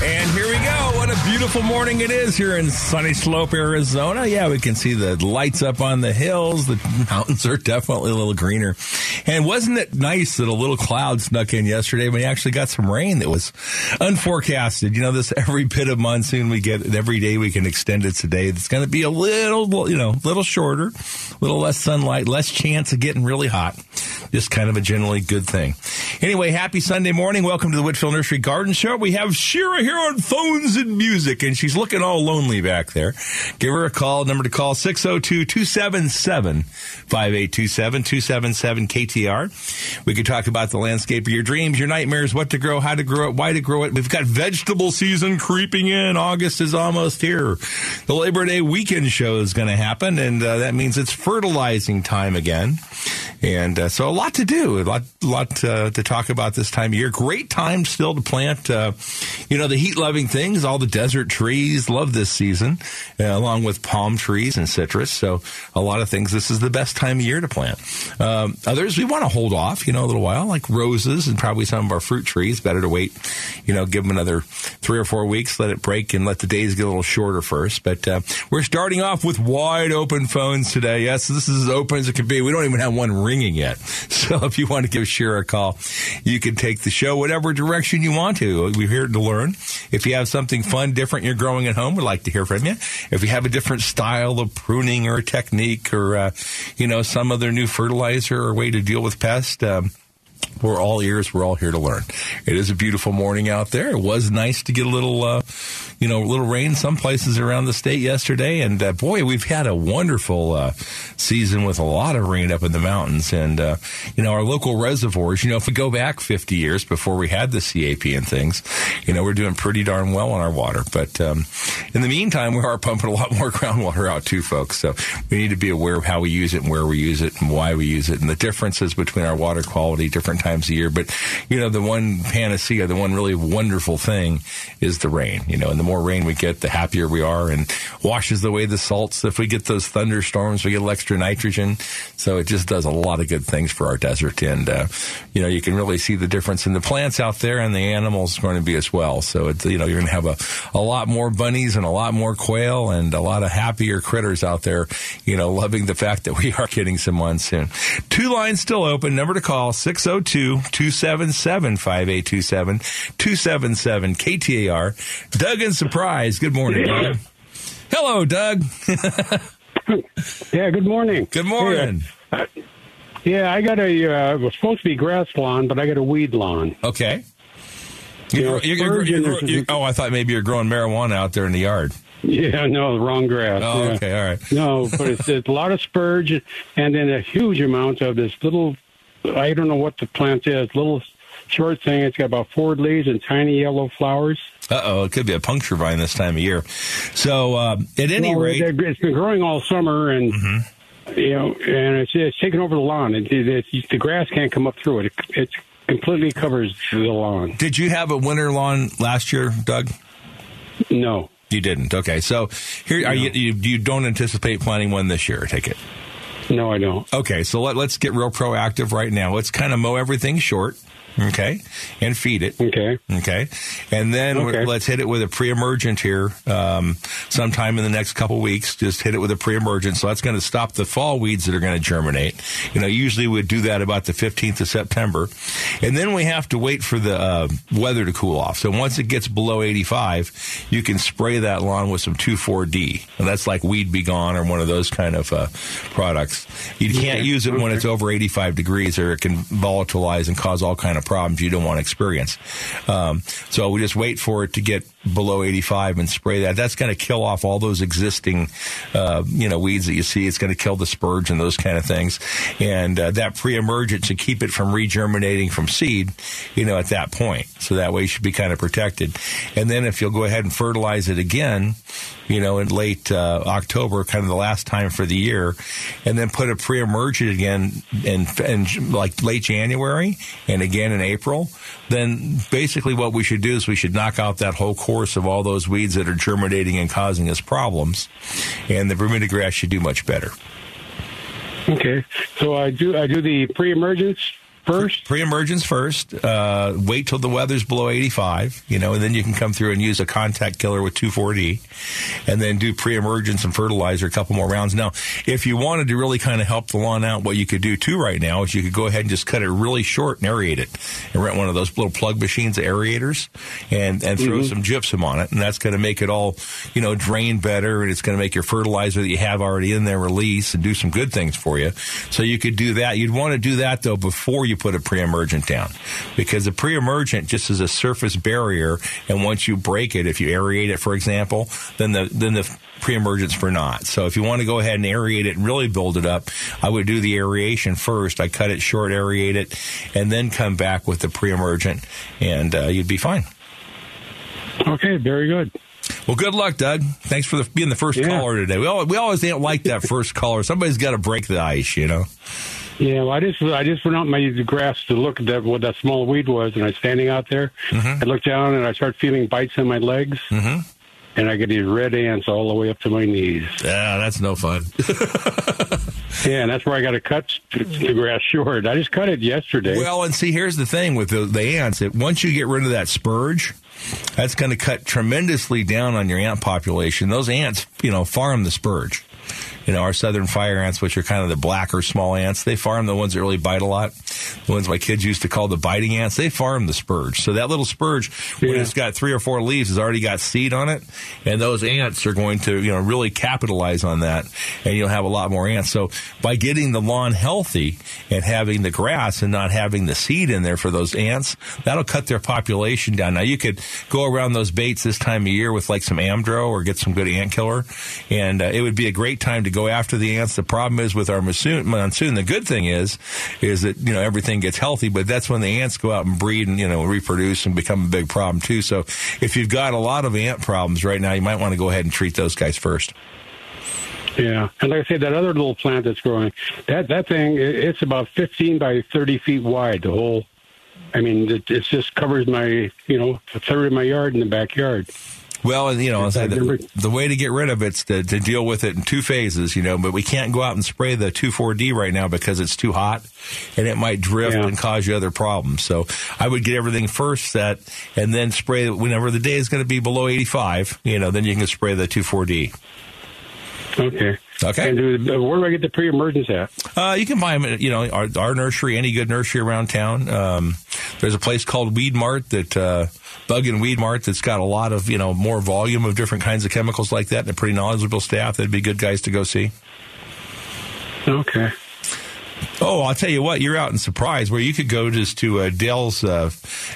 And here we go. What a beautiful morning it is here in Sunny Slope, Arizona. Yeah, we can see the lights up on the hills. The mountains are definitely a little greener. And wasn't it nice that a little cloud snuck in yesterday? When we actually got some rain that was unforecasted. You know, this every bit of monsoon we get, every day we can extend it today. It's going to be a little, you know, a little shorter, a little less sunlight, less chance of getting really hot. Just kind of a generally good thing. Anyway, happy Sunday morning. Welcome to the Whitfill Nursery Garden Show. We have Shira here on phones and music, and she's looking all lonely back there. Give her a call. Number to call 602 277 5827 277 KTAR. We could talk about the landscape of your dreams, your nightmares, what to grow, how to grow it, why to grow it. We've got vegetable season creeping in. August is almost here. The Labor Day weekend show is going to happen, and uh, that means it's fertilizing time again. And uh, so a lot to do, a lot, lot uh, to talk about this time of year. Great time still to plant, uh, you know, the heat loving things. All the desert trees love this season, uh, along with palm trees and citrus. So a lot of things. This is the best time of year to plant. Um, others we want to hold off, you know, a little while, like roses and probably some of our fruit trees. Better to wait, you know, give them another three or four weeks, let it break, and let the days get a little shorter first. But uh, we're starting off with wide open phones today. Yes, this is as open as it can be. We don't even have one ringing yet. So if you want to give Shira a call, you can take the show whatever direction you want to. We're here to learn. If you have something fun, different you're growing at home, we'd like to hear from you. If you have a different style of pruning or a technique or, uh, you know, some other new fertilizer or way to deal with pests, um, we're all ears. We're all here to learn. It is a beautiful morning out there. It was nice to get a little, uh, you know, a little rain some places around the state yesterday. And uh, boy, we've had a wonderful uh, season with a lot of rain up in the mountains. And uh, you know, our local reservoirs. You know, if we go back 50 years before we had the CAP and things, you know, we're doing pretty darn well on our water. But um, in the meantime, we are pumping a lot more groundwater out too, folks. So we need to be aware of how we use it and where we use it and why we use it and the differences between our water quality different times a year. But, you know, the one panacea, the one really wonderful thing is the rain, you know, and the more rain we get, the happier we are and washes away the salts. If we get those thunderstorms, we get extra nitrogen. So it just does a lot of good things for our desert. And, uh, you know, you can really see the difference in the plants out there and the animals going to be as well. So it's, you know, you're going to have a, a lot more bunnies and a lot more quail and a lot of happier critters out there, you know, loving the fact that we are getting some monsoon. Two lines still open. Number to call 602 277 5827 277 KTAR. And Surprise. Good morning, Doug. Hello, Doug. yeah, good morning. Good morning. Yeah, yeah I got a, uh, it was supposed to be grass lawn, but I got a weed lawn. Okay. You're, you're, you're, oh, I thought maybe you're growing marijuana out there in the yard. Yeah, no, wrong grass. Oh, yeah. okay, all right. No, but it's, it's a lot of spurge and then a huge amount of this little I don't know what the plant is. Little short thing. It's got about four leaves and tiny yellow flowers. Uh oh, it could be a puncture vine this time of year. So uh, at any well, rate, it's been growing all summer and. Mm-hmm. You know, and it's, it's taken over the lawn. It, it, the grass can't come up through it. it. It completely covers the lawn. Did you have a winter lawn last year, Doug? No. You didn't. Okay, so here no. you, you. You don't anticipate planting one this year? Take it. No, I don't. Okay, so let, let's get real proactive right now. Let's kind of mow everything short. Okay, and feed it. Okay. Okay, and then okay. let's hit it with a pre-emergent here. Um, sometime in the next couple weeks, just hit it with a pre-emergent. So that's going to stop the fall weeds that are going to germinate. You know, usually we'd do that about the 15th of September, and then we have to wait for the uh, weather to cool off. So once it gets below 85, you can spray that lawn with some 2,4-D, and that's like Weed Be Gone or one of those kind of uh, products. You can't use it when it's over 85 degrees, or it can volatilize and cause all kind of problems you don't want to experience. Um, so we just wait for it to get below 85 and spray that. That's going to kill off all those existing, uh, you know, weeds that you see. It's going to kill the spurge and those kind of things. And uh, that pre-emergent to keep it from regerminating from seed, you know, at that point. So that way you should be kind of protected. And then if you'll go ahead and fertilize it again, you know, in late uh, October, kind of the last time for the year, and then put a pre-emergent again in, in like late January and again in April, then basically what we should do is we should knock out that whole course of all those weeds that are germinating and causing us problems, and the Bermuda grass should do much better. Okay, so I do I do the pre-emergence first? Pre-emergence first. Uh, wait till the weather's below 85, you know, and then you can come through and use a contact killer with 2,4-D, and then do pre-emergence and fertilizer a couple more rounds. Now, if you wanted to really kind of help the lawn out, what you could do too right now is you could go ahead and just cut it really short and aerate it, and rent one of those little plug machines, aerators, and and throw mm-hmm. some gypsum on it, and that's going to make it all, you know, drain better, and it's going to make your fertilizer that you have already in there release and do some good things for you. So you could do that. You'd want to do that though before you put a pre-emergent down because the pre-emergent just is a surface barrier, and once you break it, if you aerate it, for example, then the then the pre-emergence for not. So if you want to go ahead and aerate it and really build it up, I would do the aeration first. I cut it short, aerate it, and then come back with the pre-emergent, and uh, you'd be fine. Okay, very good. Well, good luck, Doug. Thanks for the, being the first yeah. caller today. We, all, we always didn't like that first caller. Somebody's got to break the ice, you know. Yeah, well, I just I just went out in my grass to look at that, what that small weed was, and I was standing out there. Mm-hmm. I looked down and I start feeling bites in my legs. Mm-hmm. And I get these red ants all the way up to my knees. Yeah, that's no fun. yeah, and that's where I got to cut the grass short. I just cut it yesterday. Well, and see, here's the thing with the, the ants. It, once you get rid of that spurge, that's going to cut tremendously down on your ant population. Those ants, you know, farm the spurge you know, our southern fire ants, which are kind of the blacker small ants, they farm the ones that really bite a lot. The ones my kids used to call the biting ants, they farm the spurge. So that little spurge, when it's got three or four leaves, has already got seed on it. And those ants are going to, you know, really capitalize on that. And you'll have a lot more ants. So by getting the lawn healthy and having the grass and not having the seed in there for those ants, that'll cut their population down. Now you could go around those baits this time of year with like some Amdro or get some good ant killer. And uh, it would be a great time to go after the ants. The problem is with our monsoon, monsoon. The good thing is, is that, you know, everything gets healthy, but that's when the ants go out and breed and, you know, reproduce and become a big problem too. So if you've got a lot of ant problems right now, you might want to go ahead and treat those guys first. Yeah, and like I said, that other little plant that's growing, that that thing, it's about fifteen by thirty feet wide. The whole, I mean, it, it just covers my, you know, a third of my yard in the backyard. Well, you know, the, the, way to get rid of it's to, to, deal with it in two phases, you know, but we can't go out and spray the 2,4-D right now because it's too hot and it might drift yeah. and cause you other problems. So I would get everything first set and then spray whenever the day is going to be below 85, you know, then you can spray the 2,4-D. Okay. Okay. And where do I get the pre-emergence at? Uh, you can buy them, at, you know, our, our, nursery, any good nursery around town. Um, there's a place called Weed Mart that, uh, Bug and Weed Mart that's got a lot of, you know, more volume of different kinds of chemicals like that and a pretty knowledgeable staff. That'd be good guys to go see. Okay. Oh, I'll tell you what, you're out in Surprise where you could go just to uh, Dell's uh,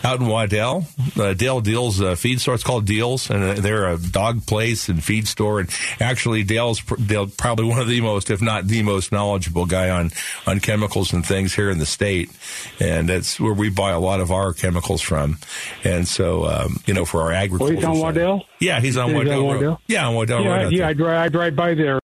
out in Waddell. Uh, Dell Deals uh, feed store. It's called Deals, and uh, they're a dog place and feed store. And actually, Dell's Dell, probably one of the most, if not the most knowledgeable guy on on chemicals and things here in the state. And that's where we buy a lot of our chemicals from. And so, um, you know, for our agriculture. Oh, he's on Waddell. Yeah, he's on Waddell. On Waddell? Yeah, on Waddell. Yeah, right yeah. I drive, I drive by there